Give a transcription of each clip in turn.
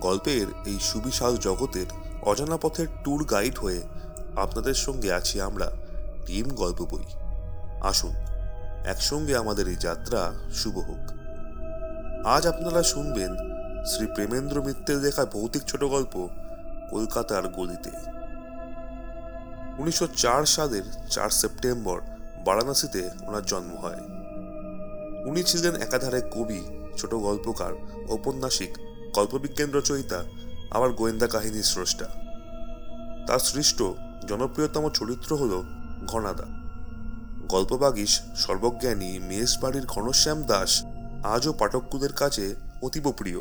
গল্পের এই সুবিশাল জগতের অজানা পথের ট্যুর গাইড হয়ে আপনাদের সঙ্গে আছি আমরা, টিম গল্প বই। আসুন, একসঙ্গে আমাদের এই যাত্রা শুভ হোক। আজ আপনারা শুনবেন শ্রী প্রেমেন্দ্র মিত্রের লেখা ভৌতিক ছোট গল্প কলকাতার গলিতে। উনিশশো চার সালের চার সেপ্টেম্বর, বারাণসীতে ওনার জন্ম হয়। উনি ছিলেন একাধারে কবি, ছোট গল্পকার, ঔপন্যাসিক কল্পবিজ্ঞান রচয়িতা আবার গোয়েন্দা কাহিনীর স্রষ্টা। তার সৃষ্ট জনপ্রিয়তম চরিত্র হল ঘনাদা। গল্পবাগীশ, সর্বজ্ঞানী মেষ বাড়ির ঘনশ্যাম দাস আজও পাঠকদের কাছে অতীব প্রিয়।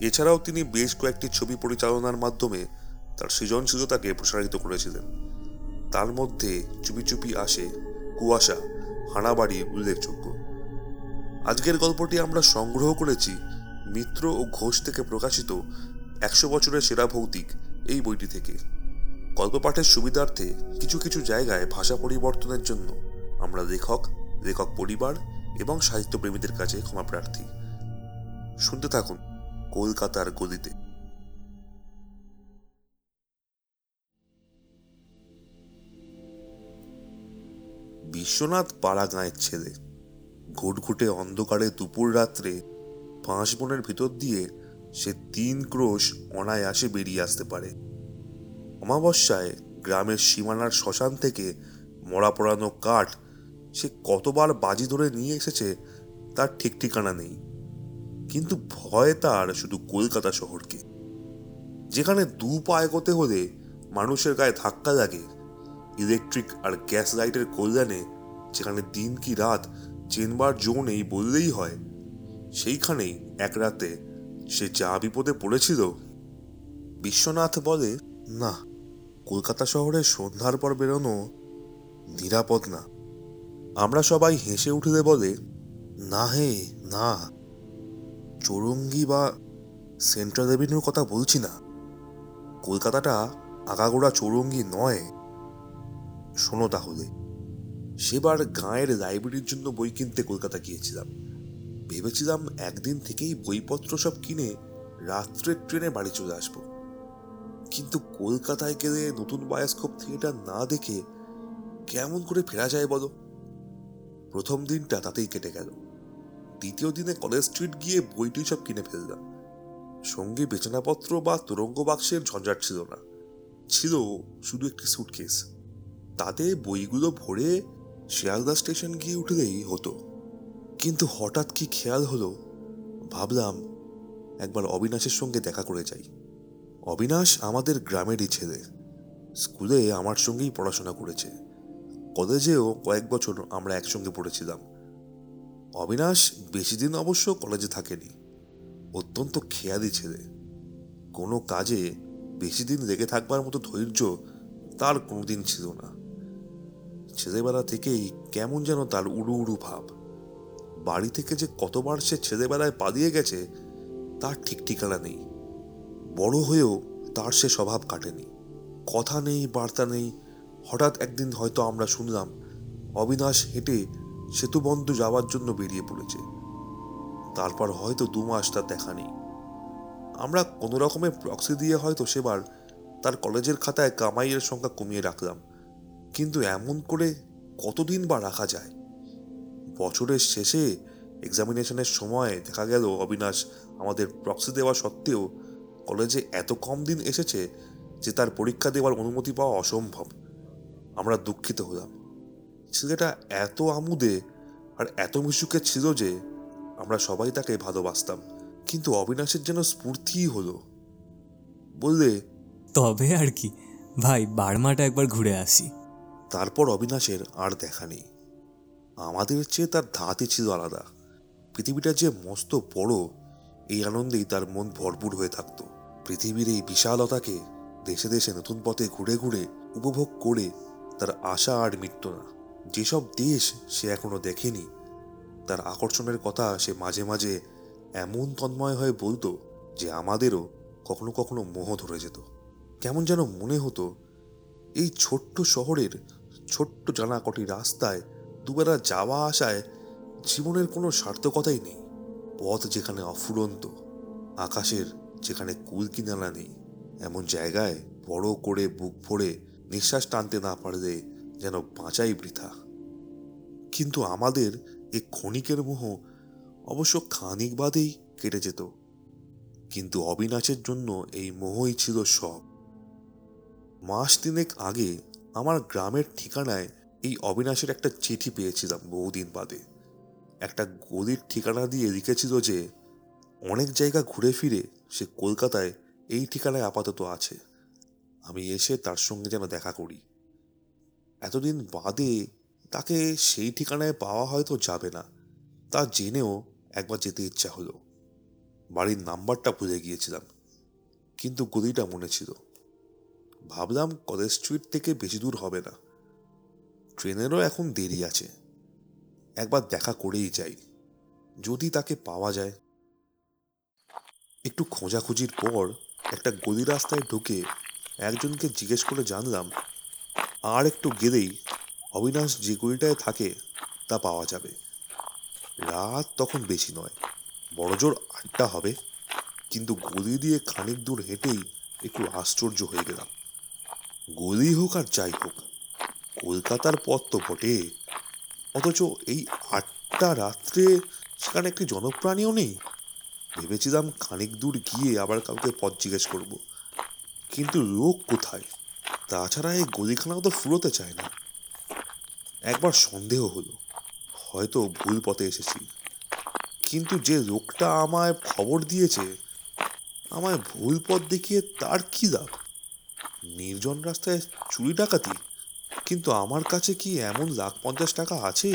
এছাড়াও তিনি বেশ কয়েকটি ছবি পরিচালনার মাধ্যমে তার সৃজনশীলতাকে প্রসারিত করেছিলেন। তার মধ্যে চুপি চুপি আসে কুয়াশা, হানাবাড়ি উল্লেখযোগ্য। আজকের গল্পটি আমরা সংগ্রহ করেছি মিত্র ও ঘোষ থেকে প্রকাশিত একশো বছরের সেরা ভৌতিক এই বইটি থেকে। গল্প পাঠের সুবিধার্থে কিছু কিছু জায়গায় ভাষা পরিবর্তনের জন্য আমরা লেখক লেখক পরিবার এবং সাহিত্যপ্রেমীদের কাছে ক্ষমা প্রার্থী। শুনতে থাকুন কলকাতার গলিতে বিশ্বনাথ পাড়া গাঁয়ের ছেলে। ঘুটঘুটে অন্ধকারে দুপুর রাত্রে বনের ভিতর দিয়ে সে তিন ক্রোশ অনায়াসে বেরিয়ে আসতে পারে। অমাবস্যায় গ্রামের সীমানার শ্মশান থেকে মরা পড়ানো কাঠ সে কতবার বাজি ধরে নিয়ে এসেছে তার ঠিক ঠিকানা নেই। কিন্তু ভয় তার শুধু কলকাতা শহরকে। যেখানে দু পা এগোতে হলে মানুষের গায়ে ধাক্কা লাগে। ইলেকট্রিক আর গ্যাস লাইটের কল্যাণে যেখানে দিন কি রাত চেনবার জো নেই বললেই হয় সেইখানেই এক রাতে সে যা বিপদে পড়েছিল। বিশ্বনাথ বলে, না, কলকাতা শহরে সন্ধ্যার পর বেরোনো নিরাপদ না। আমরা সবাই হেসে উঠলে বলে, না হে, না। চৌরঙ্গি বা সেন্ট্রাল এভিনিউর কথা বলছি না। কলকাতাটা আগাগোড়া চৌরঙ্গি নয়। শোনো তাহলে। সেবার গাঁয়ের লাইব্রেরির জন্য বই কিনতে কলকাতা গিয়েছিলাম। ভেবেছিলাম একদিন থেকেই বইপত্র সব কিনে রাত্রের ট্রেনে বাড়ি চলে আসব। কিন্তু কলকাতায় গেলে নতুন বায়োস্কোপ থিয়েটার না দেখে কেমন করে ফেরা যায় বলো? প্রথম দিনটা তাতেই কেটে গেল। দ্বিতীয় দিনে কলেজ স্ট্রিট গিয়ে বইটি সব কিনে ফেললাম। সঙ্গে বেচনাপত্র বা তুরঙ্গ বাক্সের ঝঞ্ঝাট ছিল না। ছিল শুধু একটি সুটকেস তাতে বইগুলো ভরে শিয়ালদা স্টেশন গিয়ে উঠলেই হতো। কিন্তু হঠাৎ কি খেয়াল হলো? ভাবলাম, একবার অবিনাশের সঙ্গে দেখা করে যাই। অবিনাশ আমাদের গ্রামেরই ছেলে। স্কুলে আমার সঙ্গেই পড়াশোনা করেছে। কলেজেও কয়েক বছর আমরা একসঙ্গে পড়েছিলাম। অবিনাশ বেশি দিন অবশ্য কলেজে থাকেনি। অত্যন্ত খেয়ালি ছেলে। কোনো কাজে বেশি দিন লেগে থাকবার মতো ধৈর্য তার কোনোদিন ছিল না। ছেলেবেলা থেকেই কেমন যেন তার উড়ু উড়ু ভাব। বাড়ি থেকে যে কতবার সে ছেলেবেলায় পালিয়ে গেছে, তার ঠিক ঠিকানা নেই। বড় হয়েও তার সে স্বভাব কাটেনি। কথা নেই, বার্তা নেই। হঠাৎ একদিন হয়তো আমরা শুনলাম, অবিনাশ হেঁটে সেতুবন্ধ যাওয়ার জন্য বেরিয়ে পড়েছে। তারপর হয়তো দু মাস তার দেখা নেই। আমরা কোনো রকমের প্রক্সি দিয়ে হয়তো সেবার তার কলেজের খাতায় কামাইয়ের সংখ্যা কমিয়ে রাখলাম। কিন্তু এমন করে কতদিন বা রাখা যায়? বছরের শেষে এক্সামিনেশনের সময় দেখা গেল অবিনাশ আমাদের প্রক্সি দেওয়া সত্ত্বেও কলেজে এত কম দিন এসেছে যে তার পরীক্ষা দেওয়ার অনুমতি পাওয়া অসম্ভব। আমরা দুঃখিত হলাম। ছেলেটা এত আমুদে আর এত মিশুকে ছিল যে আমরা সবাই তাকে ভালোবাসতাম কিন্তু অবিনাশের যেন স্ফূর্তিই হলো। বললে তবে আর কি ভাই বার্মাটা একবার ঘুরে আসি। তারপর অবিনাশের আর দেখা নেই। আমাদের চেয়ে তার ধাঁতি ছিল আলাদা। পৃথিবীটা যে মস্ত বড়, এই আনন্দেই তার মন ভরপুর হয়ে থাকতো। পৃথিবীর এই বিশালতাকে দেশে দেশে নতুন পথে ঘুরে ঘুরে উপভোগ করে তার আশা আর মিটত না। যেসব দেশ সে এখনও দেখেনি, তার আকর্ষণের কথা সে মাঝে মাঝে এমন তন্ময় হয়ে বলতো যে আমাদেরও কখনো কখনো মোহ ধরে যেত। কেমন যেন মনে হতো, এই ছোট্ট শহরের ছোট্ট জানা কটি রাস্তায় দুবেলা যাওয়া আসায় জীবনের কোনো সার্থকতাই নেই। পথ যেখানে অফুরন্ত, আকাশের যেখানে কুল কিনারা নেই, এমন জায়গায় বড় করে বুক ভরে নিঃশ্বাস টানতে না পারলে যেন বাঁচাই বৃথা। কিন্তু আমাদের এ ক্ষণিকের মোহ অবশ্য খানিক বাদেই কেটে যেত। কিন্তু অবিনাশের জন্য এই মোহই ছিল সব মাস তিনেক আগে আমার গ্রামের ঠিকানায় এই অবিনাশের একটা চিঠি পেয়েছিলাম বহুদিন বাদে। একটা গলির ঠিকানা দিয়ে লিখেছিল যে, অনেক জায়গা ঘুরে ফিরে সে কলকাতায় এই ঠিকানায় আপাতত আছে। আমি এসে তার সঙ্গে যেন দেখা করি। এতদিন বাদে তাকে সেই ঠিকানায় পাওয়া হয়তো যাবে না, তা জেনেও একবার যেতে ইচ্ছা হলো। বাড়ির নাম্বারটা ভুলে গিয়েছিলাম, কিন্তু গলিটা মনে ছিল। ভাবলাম কলেজ স্ট্রিট থেকে বেশি দূর হবে না। ট্রেনেরও এখন দেরি আছে। একবার দেখা করেই যাই, যদি তাকে পাওয়া যায়। একটু খোঁজাখুঁজির পর একটা গলি রাস্তায় ঢুকে একজনকে জিজ্ঞেস করে জানলাম, আর একটু গেলেই অবিনাশ যে গলিটায় থাকে তা পাওয়া যাবে। রাত তখন বেশি নয়, বড়জোর আটটা হবে, কিন্তু গলি দিয়ে খানিক দূর হেঁটেই একটু আশ্চর্য হয়ে গেলাম। গলি হোক আর যাই হোক কলকাতার পথ তো বটে। অথচ এই আটটা রাত্রে সেখানে একটি জনপ্রাণীও নেই। ভেবেছিলাম খানিক দূর গিয়ে আবার কাউকে পথ জিজ্ঞেস করব। কিন্তু লোক কোথায়? তাছাড়া এই গলিখানাও তো ফুরোতে চায় না। একবার সন্দেহ হলো। হয়তো ভুল পথে এসেছি। কিন্তু যে লোকটা আমায় খবর দিয়েছে, আমায় ভুল পথ দেখিয়ে তার কি লাভ? নির্জন রাস্তায় চুরি ডাকাতি? কিন্তু আমার কাছে কি এমন লাখ পঞ্চাশ টাকা আছে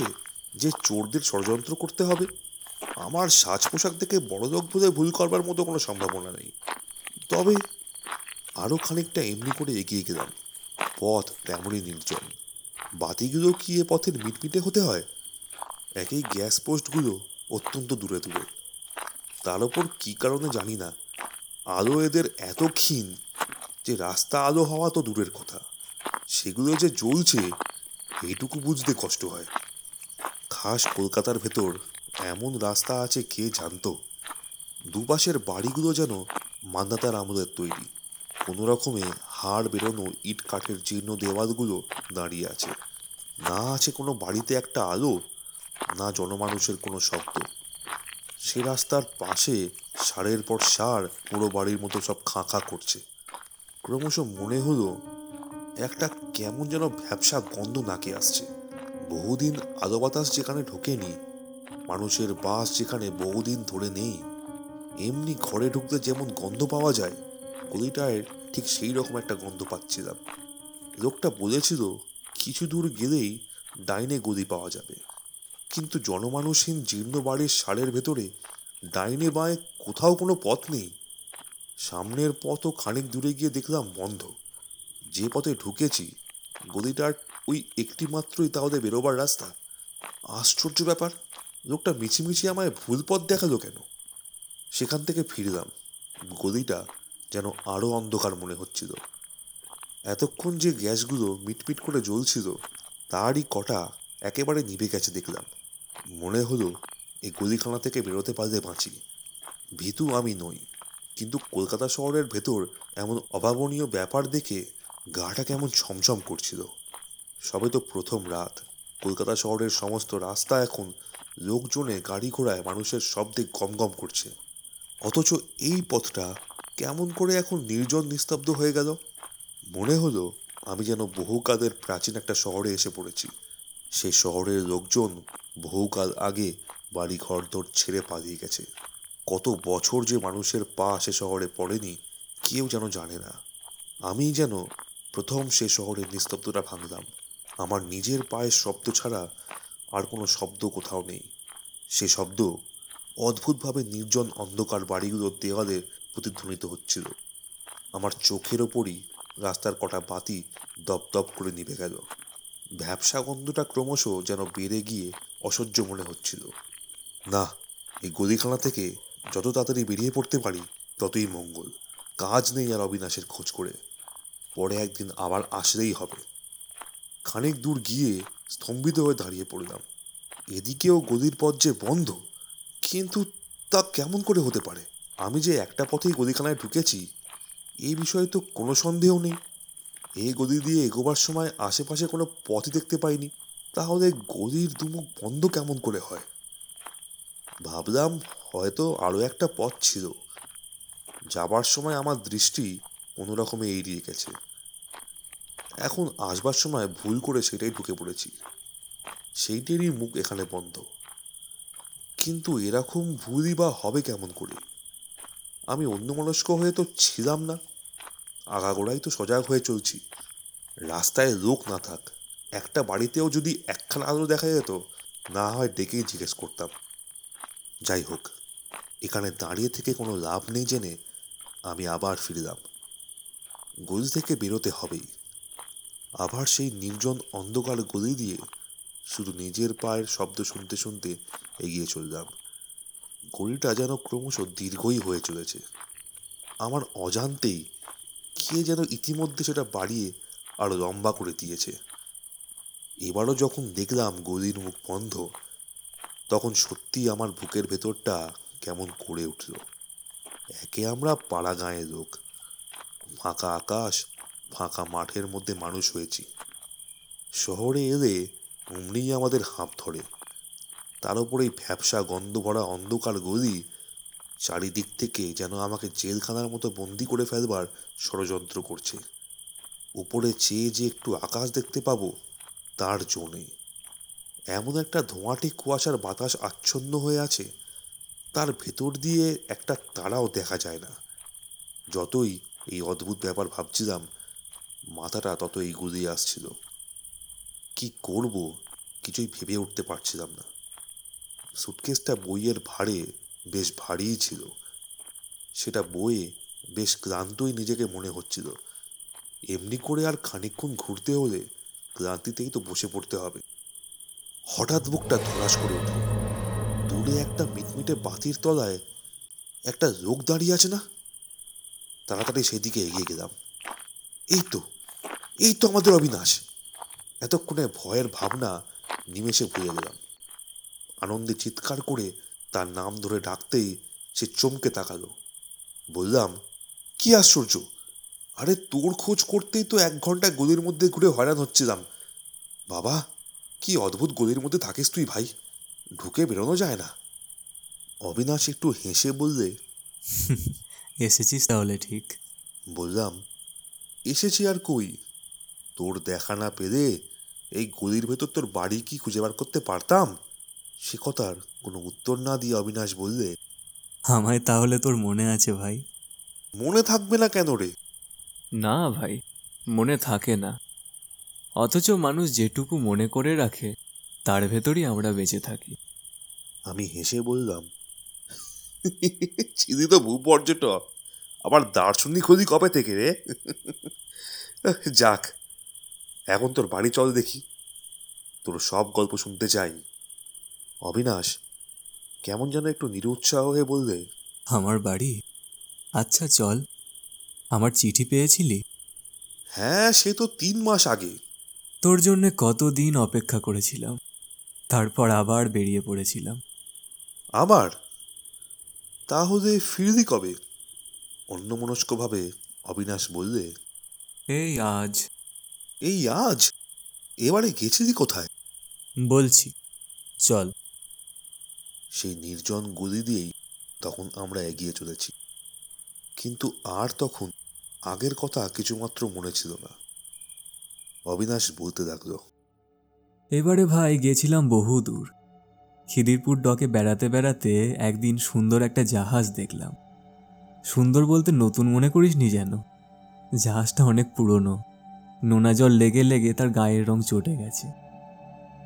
যে চোরদের ষড়যন্ত্র করতে হবে? আমার সাজ পোশাক দেখে বড়লোক বলে ভুল করবার মতো কোনো সম্ভাবনা নেই। তবে আরও খানিকটা এমনি করে এগিয়ে গেলাম। পথ তেমনই নির্জন। বাতিগুলো কি এ পথের মিটমিটে হতে হয়? একই গ্যাস পোস্টগুলো অত্যন্ত দূরে দূরে। তার ওপর কী কারণে জানি না। আলো এদের এত ক্ষীণ যে রাস্তা আলো হওয়া তো দূরের কথা। সেগুলো যে জ্বলছে এটুকু বুঝতে কষ্ট হয়। খাস কলকাতার ভেতর এমন রাস্তা আছে কে জানতো? দুপাশের বাড়িগুলো যেন মান্দাতার আমলের তৈরি। কোনো রকমে হাড় বেরোনো ইট কাঠের জীর্ণ দেওয়ালগুলো দাঁড়িয়ে আছে। না আছে কোনো বাড়িতে একটা আলো, না জনমানুষের কোনো শব্দ। সে রাস্তার পাশে সারের পর সার পুরো বাড়ির মতো সব খাঁ খাঁ করছে। ক্রমশ মনে হলো একটা কেমন যেন ভ্যাবসা গন্ধ নাকে আসছে। বহুদিন আলো বাতাস যেখানে ঢোকেনি, মানুষের বাস যেখানে বহুদিন ধরে নেই, এমনি ঘরে ঢুকতে যেমন গন্ধ পাওয়া যায় গলিটায় ঠিক সেই রকম একটা গন্ধ পাচ্ছিলাম। লোকটা বলেছিল, কিছু দূর গেলেই ডাইনে গদি পাওয়া যাবে। কিন্তু জনমানুষহীন জীর্ণ বাড়ির সারের ভেতরে ডাইনে বাঁয়ে কোথাও কোনো পথ নেই। সামনের পথও খানিক দূরে গিয়ে দেখলাম বন্ধ। যে পথে ঢুকেছি গদিটার ওই একটি মাত্রই তাহলে বেরোবার রাস্তা। আশ্চর্য ব্যাপার, লোকটা মিছিমিছি আমায় ভুল পথ দেখাল কেন? সেখান থেকে ফিরলাম গদিটা যেন আরও অন্ধকার মনে হচ্ছিল। এতক্ষণ যে গ্যাসগুলো মিটমিট করে জ্বলছিল, তারই কটা একেবারে নিভে গেছে দেখলাম। মনে হলো এই গলিখানা থেকে বেরোতে পারলে বাঁচি। ভীতু আমি নই, কিন্তু কলকাতা শহরের ভেতর এমন অভাবনীয় ব্যাপার দেখে গাটা কেমন ছমছম করছিল। সবে তো প্রথম রাত। কলকাতা শহরের সমস্ত রাস্তা এখন লোকজনে গাড়ি ঘোড়ায় মানুষের শব্দে গমগম করছে। অথচ এই পথটা কেমন করে এখন নির্জন নিস্তব্ধ হয়ে গেল? মনে হলো আমি যেন বহুকালের প্রাচীন একটা শহরে এসে পড়েছি। সেই শহরের লোকজন বহুকাল আগে বাড়ি ঘরদোর ছেড়ে পালিয়ে গেছে। কত বছর যে মানুষের পা সে শহরে পড়েনি, কেউ যেন জানে না। আমি যেন প্রথম সে শহরের নিস্তব্ধতা ভাঙলাম। আমার নিজের পায়ের শব্দ ছাড়া আর কোনো শব্দ কোথাও নেই। সে শব্দ অদ্ভুতভাবে নির্জন অন্ধকার বাড়িগুলোর দেওয়ালে প্রতিধ্বনিত হচ্ছিল। আমার চোখের ওপরই রাস্তার কটা বাতি দপদপ করে নিভে গেল। ভ্যাবসা গন্ধটা ক্রমশ যেন বেড়ে গিয়ে অসহ্য মনে হচ্ছিল। না, এই গলিখানা থেকে যত তাড়াতাড়ি বেরিয়ে পড়তে পারি ততই মঙ্গল। কাজ নেই আর অবিনাশের খোঁজ করে। পরে একদিন আবার আসলেই হবে। খানিক দূর গিয়ে স্তম্ভিত হয়ে দাঁড়িয়ে পড়লাম। এদিকেও গদির পথ যে বন্ধ, কিন্তু তা কেমন করে হতে পারে? আমি যে একটা পথেই গদিখানায় ঢুকেছি এই বিষয়ে তো কোনো সন্দেহ নেই। এই গদি দিয়ে এগোবার সময় আশেপাশে কোনো পথই দেখতে পাইনি। তাহলে গদির দুমুখ বন্ধ কেমন করে হয়? ভাবলাম হয়তো আরও একটা পথ ছিল। যাবার সময় আমার দৃষ্টি কোনো রকমে এড়িয়ে গেছে। এখন আসবার সময় ভুল করে সেটাই ঢুকে পড়েছি। সেইটেরই মুখ এখানে বন্ধ। কিন্তু এরকম ভুলই বা হবে কেমন করে? আমি অন্যমনস্ক হয়ে তো ছিলাম না। আগাগোড়াই তো সজাগ হয়ে চলছি। রাস্তায় লোক না থাক। একটা বাড়িতেও যদি একখানা আলো দেখা যেত, না হয় ডেকেই জিজ্ঞেস করতাম। যাই হোক, এখানে দাঁড়িয়ে থেকে কোনো লাভ নেই জেনে আমি আবার ফিরলাম। গলি থেকে বেরোতে হবেই। আবার সেই নির্জন অন্ধকার গলি দিয়ে শুধু নিজের পায়ের শব্দ শুনতে শুনতে এগিয়ে চললাম। গলিটা যেন ক্রমশ দীর্ঘই হয়ে চলেছে। আমার অজান্তেই কে যেন ইতিমধ্যে সেটা বাড়িয়ে আরও লম্বা করে দিয়েছে। এবারও যখন দেখলাম গলির মুখ বন্ধ, তখন সত্যি আমার বুকের ভেতরটা কেমন করে উঠল। একে আমরা পাড়া গাঁয়ের লোক ফাঁকা আকাশ, ফাঁকা মাঠের মধ্যে মানুষ হয়েছি। শহরে এলে অমনিই আমাদের হাঁপ ধরে। তার উপরে এই ভ্যাবসা গন্ধ ভরা অন্ধকার গলি চারিদিক থেকে যেন আমাকে জেলখানার মতো বন্দি করে ফেলবার ষড়যন্ত্র করছে। উপরে চেয়ে যে একটু আকাশ দেখতে পাবো, তার জো নেই। এমন একটা ধোঁয়াটে কুয়াশার বাতাস আচ্ছন্ন হয়ে আছে, তার ভেতর দিয়ে একটা তারাও দেখা যায় না। যতই এই অদ্ভুত ব্যাপার ভাবছিলাম। মাথাটা ততই গুলিয়ে আসছিল। কি করব? কিছুই ভেবে উঠতে পারছিলাম না। সুটকেসটা বইয়ের ভারে বেশ ভারীই ছিল। সেটা বইয়ে বেশ ক্লান্তই নিজেকে মনে হচ্ছিল। এমনি করে আর খানিকক্ষণ ঘুরতে হলে ক্লান্তিতেই তো বসে পড়তে হবে। হঠাৎ বুকটা ধরাস করে উঠল। দূরে একটা মিটমিটে বাতির তলায় একটা লোক দাঁড়িয়ে আছে না? তাড়াতাড়ি সেদিকে এগিয়ে গেলাম। এই তো এই তো আমাদের অবিনাশ। এতক্ষণে ভয়ের ভাবনা নিমেষে ভুলে গেলাম। আনন্দে চিৎকার করে তার নাম ধরে ডাকতেই সে চমকে তাকালো। বললাম, কি আশ্চর্য! আরে তোর খোঁজ করতেই তো এক ঘণ্টা গলির মধ্যে ঘুরে হয়রান হচ্ছিলাম। বাবা, কি অদ্ভুত গলির মধ্যে থাকিস তুই ভাই। ঢুকে বেরোনো যায় না। অবিনাশ একটু হেসে বললে এসেছিস তাহলে ঠিক। বললাম এসেছি আর কই? তোর দেখা না পেলে এই গলির ভেতর তোর বাড়ি কি খুঁজে বার করতে পারতাম? সে কথার কোনো উত্তর না দিয়ে অবিনাশ বললে আমায় তাহলে তোর মনে আছে ভাই? মনে থাকবে না কেন রে? না ভাই মনে থাকে না। অথচ মানুষ যেটুকু মনে করে রাখে তার ভেতরই আমরা বেঁচে থাকি। আমি হেসে বললাম চিনি তো ভূপর্যটক আবার দার্শনিক হলি কবে থেকে রে? যাক এখন তোর বাড়ি চল দেখি। তোর সব গল্প শুনতে চাই অবিনাশ কেমন যেন একটু নিরুৎসাহ হয়ে বললে আমার বাড়ি? আচ্ছা চল। আমার চিঠি পেয়েছিলি? হ্যাঁ সে তো তিন মাস আগে। তোর জন্যে কতদিন অপেক্ষা করেছিলাম। তারপর আবার বেরিয়ে পড়েছিলাম। আবার? তাহলে ফিরলি কবে? অন্যমনস্কভাবে অবিনাশ বললে এই আজ। এই আজ? এবারে গেছিলি কোথায়? বলছি চল। সেই নির্জন গলি দিয়েই তখন আমরা এগিয়ে চলেছি। কিন্তু আর তখন আগের কথা কিছুমাত্র মনে ছিল না। অবিনাশ বলতে লাগল এবারে ভাই গেছিলাম বহু দূর খিদিরপুর ডকে বেড়াতে বেড়াতে একদিন সুন্দর একটা জাহাজ দেখলাম। সুন্দর বলতে নতুন মনে করিস নি যেন? জাহাজটা অনেক পুরনো। নোনা জল লেগে লেগে তার গায়ের রং চটে গেছে।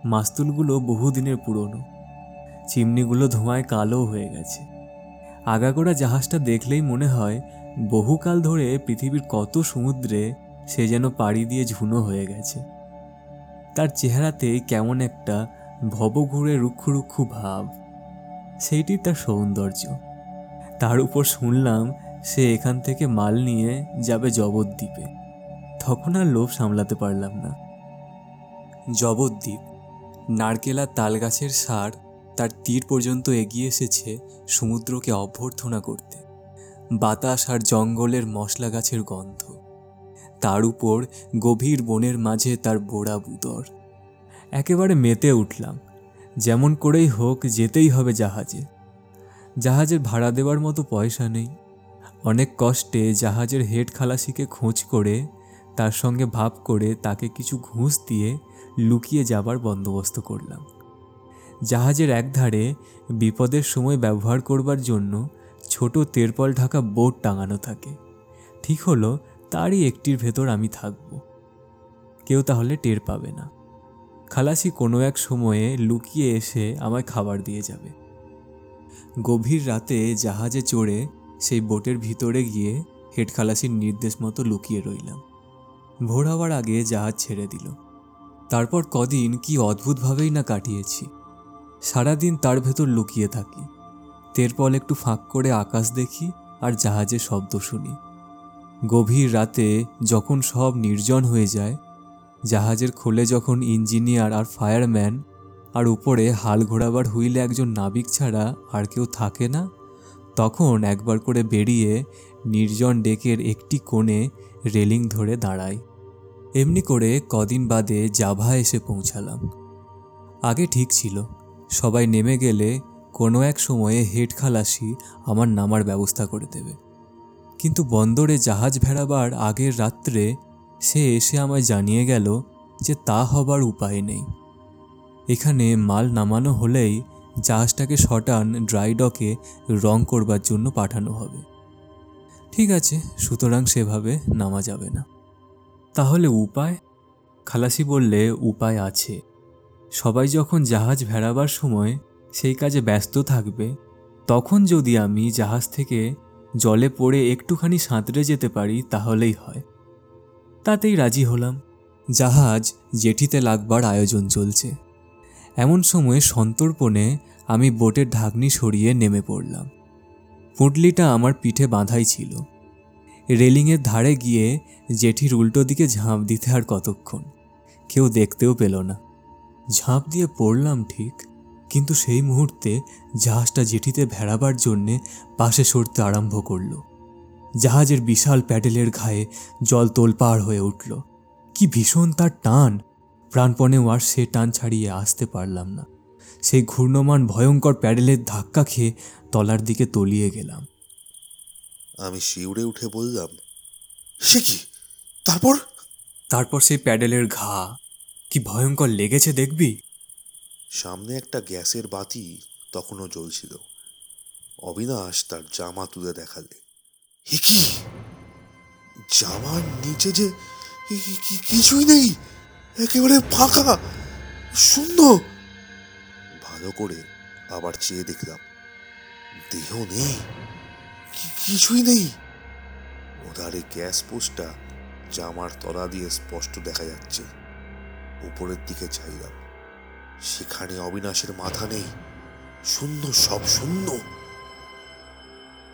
মাস্তুলগুলো বহুদিনের পুরনো। চিমনিগুলো ধোঁয়ায় কালো হয়ে গেছে। আগাগোড়া জাহাজটা দেখলেই মনে হয়, বহুকাল ধরে পৃথিবীর কত সমুদ্রে সে যেন পাড়ি দিয়ে ঝুনো হয়ে গেছে। তার চেহারাতেই কেমন একটা ভবঘুরে রুক্ষ রুক্ষ ভাব। সেইটি তার সৌন্দর্য। তার উপর শুনলাম সে এখান থেকে মাল নিয়ে যাবে জবদ্বীপে। তখন আর লোভ সামলাতে পারলাম না। জবদ্বীপ, নারকেল তালগাছের সার তার তীর পর্যন্ত এগিয়ে এসেছে সমুদ্রকে অভ্যর্থনা করতে। বাতাস আর জঙ্গলের মশলা গাছের গন্ধ। তার উপর গভীর বনের মাঝে তার বোড়া বুদর একেবারে মেতে উঠলাম। যেমন করেই হোক যেতেই হবে জাহাজে। জাহাজের ভাড়া দেওয়ার মতো পয়সা নেই। অনেক কষ্টে জাহাজের হেড খালাসিকে খোঁজ করে, তার সঙ্গে ভাব করে তাকে কিছু ঘুষ দিয়ে লুকিয়ে যাবার বন্দোবস্ত করলাম। জাহাজের একধারে বিপদের সময় ব্যবহার করবার জন্য ছোট তেরপল ঢাকা বোট টাঙানো থাকে। ঠিক হলো, তারই একটির ভেতর আমি থাকব। কেউ তাহলে টের পাবে না। খালাসি কোনো এক সময়ে লুকিয়ে এসে আমায় খাবার দিয়ে যাবে। গভীর রাতে জাহাজে চড়ে সেই বোটের ভিতরে গিয়ে হেড খালাসির নির্দেশ মতো লুকিয়ে রইলাম। ভোর হওয়ার আগে জাহাজ ছেড়ে দিল। তারপর কদিন কি অদ্ভুতভাবেই না কাটিয়েছি। সারাদিন তার ভেতর লুকিয়ে থাকি। তেরপল একটু ফাঁক করে আকাশ দেখি আর জাহাজে শব্দ শুনি। গভীর রাতে যখন সব নির্জন হয়ে যায় জাহাজের খোলে যখন ইঞ্জিনিয়ার আর ফায়ারম্যান আর উপরে হাল ঘোরাবার হুইলে একজন নাবিক ছাড়া আর কেউ থাকে না, তখন একবার করে বেরিয়ে নির্জন ডেকের একটি কোণে রেলিং ধরে দাঁড়াই। এমনি করে কদিন বাদে জাভা এসে পৌঁছালাম। আগে ঠিক ছিল, সবাই নেমে গেলে কোনো এক সময়ে হেড খালাসি আমার নামার ব্যবস্থা করে দেবে। কিন্তু বন্দরে জাহাজ ভেড়াবার আগের রাত্রে সে এসে আমায় জানিয়ে গেল যে তা হবার উপায় নেই। এখানে মাল নামানো হলেই জাহাজটাকে শটান ড্রাই ডকে রং করবার জন্য পাঠানো হবে। ঠিক আছে, সুতরাং সেভাবে নামা যাবে না। তাহলে উপায়? খালাসি বললে, উপায় আছে। সবাই যখন জাহাজ ভেড়াবার সময় সেই কাজে ব্যস্ত থাকবে, তখন যদি আমি জাহাজ থেকে জলে পড়ে একটুখানি সাঁতরে যেতে পারি, তাহলেই হয়। তাতেই রাজি হলাম। জাহাজ জেঠিতে লাগবার আয়োজন চলছে। এমন সময়ে সন্তর্পণে আমি বোটের ঢাকনি সরিয়ে নেমে পড়লাম। পুঁটলিটা আমার পিঠে বাঁধাই ছিল। রেলিংয়ের ধারে গিয়ে জেঠির উল্টো দিকে ঝাঁপ দিতে আর কতক্ষণ, কেউ দেখতেও পেল না। ঝাঁপ দিয়ে পড়লাম ঠিক, কিন্তু সেই মুহূর্তে জাহাজটা জেঠিতে ভেড়াবার জন্যে পাশে সরতে আরম্ভ করল। জাহাজের বিশাল প্যাডেলের ঘায়ে জল তোলপাড় হয়ে উঠল। কি ভীষণ তার টান! প্রাণপণেও আর সে টান ছাড়িয়ে আসতে পারলাম না। সেই ঘূর্ণমান ভয়ঙ্কর প্যাডেলের ধাক্কা খেয়ে তলার দিকে তলিয়ে গেলাম। আমি শিউরে উঠে বললাম সে কি? তারপর? তারপর সেই প্যাডেলের ঘা। কি ভয়ঙ্কর লেগেছে দেখবি? সামনে একটা গ্যাসের বাতি তখনও জ্বলছিল। অবিনাশ তার জামা তুলে দেখালে। কি? জামার নিচে যে কিছুই নেই, একেবারে ফাঁকা শূন্য ভালো করে আবার চেয়ে দেখলাম, দেহ নেই কিছুই নেই। ওধারে গ্যাস পোস্টটা জামার তলা দিয়ে স্পষ্ট দেখা যাচ্ছে, উপরের দিকে চাইলাম। সেখানে অবিনাশের মাথা নেই, শূন্য, সব শূন্য।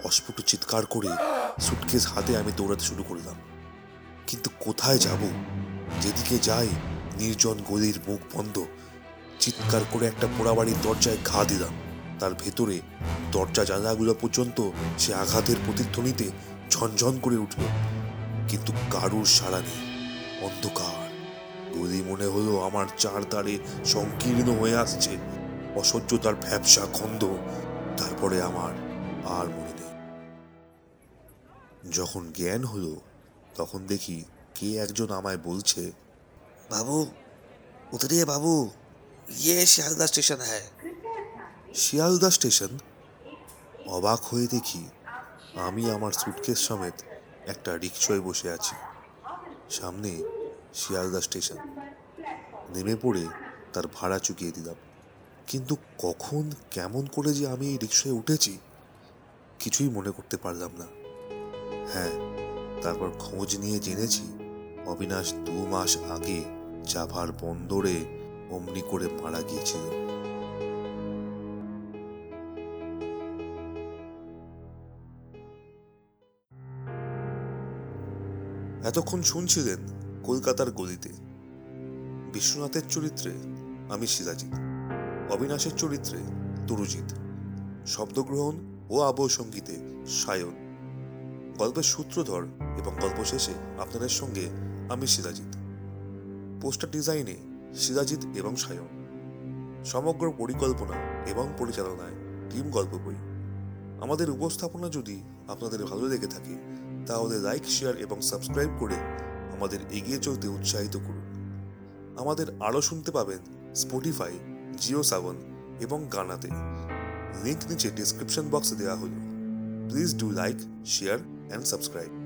অস্ফুট চিৎকার করে সুটকেস হাতে আমি দৌড়াতে শুরু করলাম। কিন্তু কোথায় যাব? যেদিকে যাই, নির্জন গলির মুখ বন্ধ। চিৎকার করে একটা পোড়াবাড়ির দরজায় ঘা দিলাম। তার ভেতরে দরজা জানালাগুলো পর্যন্ত সে আঘাতের প্রতিধ্বনিতে ঝনঝন করে উঠল। কিন্তু কারুর সাড়া নেই। অন্ধকার। গলি মনে হলো আমার চার চারধারে সংকীর্ণ হয়ে আসছে। অসহ্য তার ভ্যাবসা খন্দ। তারপরে আমার আর মনে যখন জ্ঞান হলো তখন দেখি কে একজন আমায় বলছে বাবু উতরিয়ে বাবু। ইয়ে শিয়ালদা স্টেশন হ্যাঁ। শিয়ালদা স্টেশন? অবাক হয়ে দেখি আমি আমার সুটকেস সমেত একটা রিক্সয় বসে আছি। সামনে শিয়ালদা স্টেশন। নেমে পড়ে তার ভাড়া চুকিয়ে দিলাম। কিন্তু কখন কেমন করে যে আমি এই রিক্সায় উঠেছি কিছুই মনে করতে পারলাম না। হ্যাঁ তারপর খোঁজ নিয়ে জেনেছি অবিনাশ দু মাস আগে জাভার বন্দরে অমনি করে মারা গিয়েছিল। এতক্ষণ শুনছিলেন কলকাতার গলিতে। বিশ্বনাথের চরিত্রে আমি সিরাজিৎ অবিনাশের চরিত্রে তরুজিৎ শব্দগ্রহণ ও আবহ সঙ্গীতে সায়ন। গল্পের সূত্রধর এবং গল্প শেষে আপনাদের সঙ্গে আমি সিরাজিৎ পোস্টার ডিজাইনে সিরাজিৎ এবং সায়ন। সমগ্র পরিকল্পনা এবং পরিচালনায় টিম গল্প বই আমাদের উপস্থাপনা যদি আপনাদের ভালো লেগে থাকে, তাহলে লাইক, শেয়ার এবং সাবস্ক্রাইব করে আমাদের এগিয়ে চলতে উৎসাহিত করুন। আমাদের আরও শুনতে পাবেন স্পটিফাই, জিও সাবন এবং গানাতে। লিঙ্ক নিচে ডিসক্রিপশন বক্সে দেওয়া হলো। Please do like, share and subscribe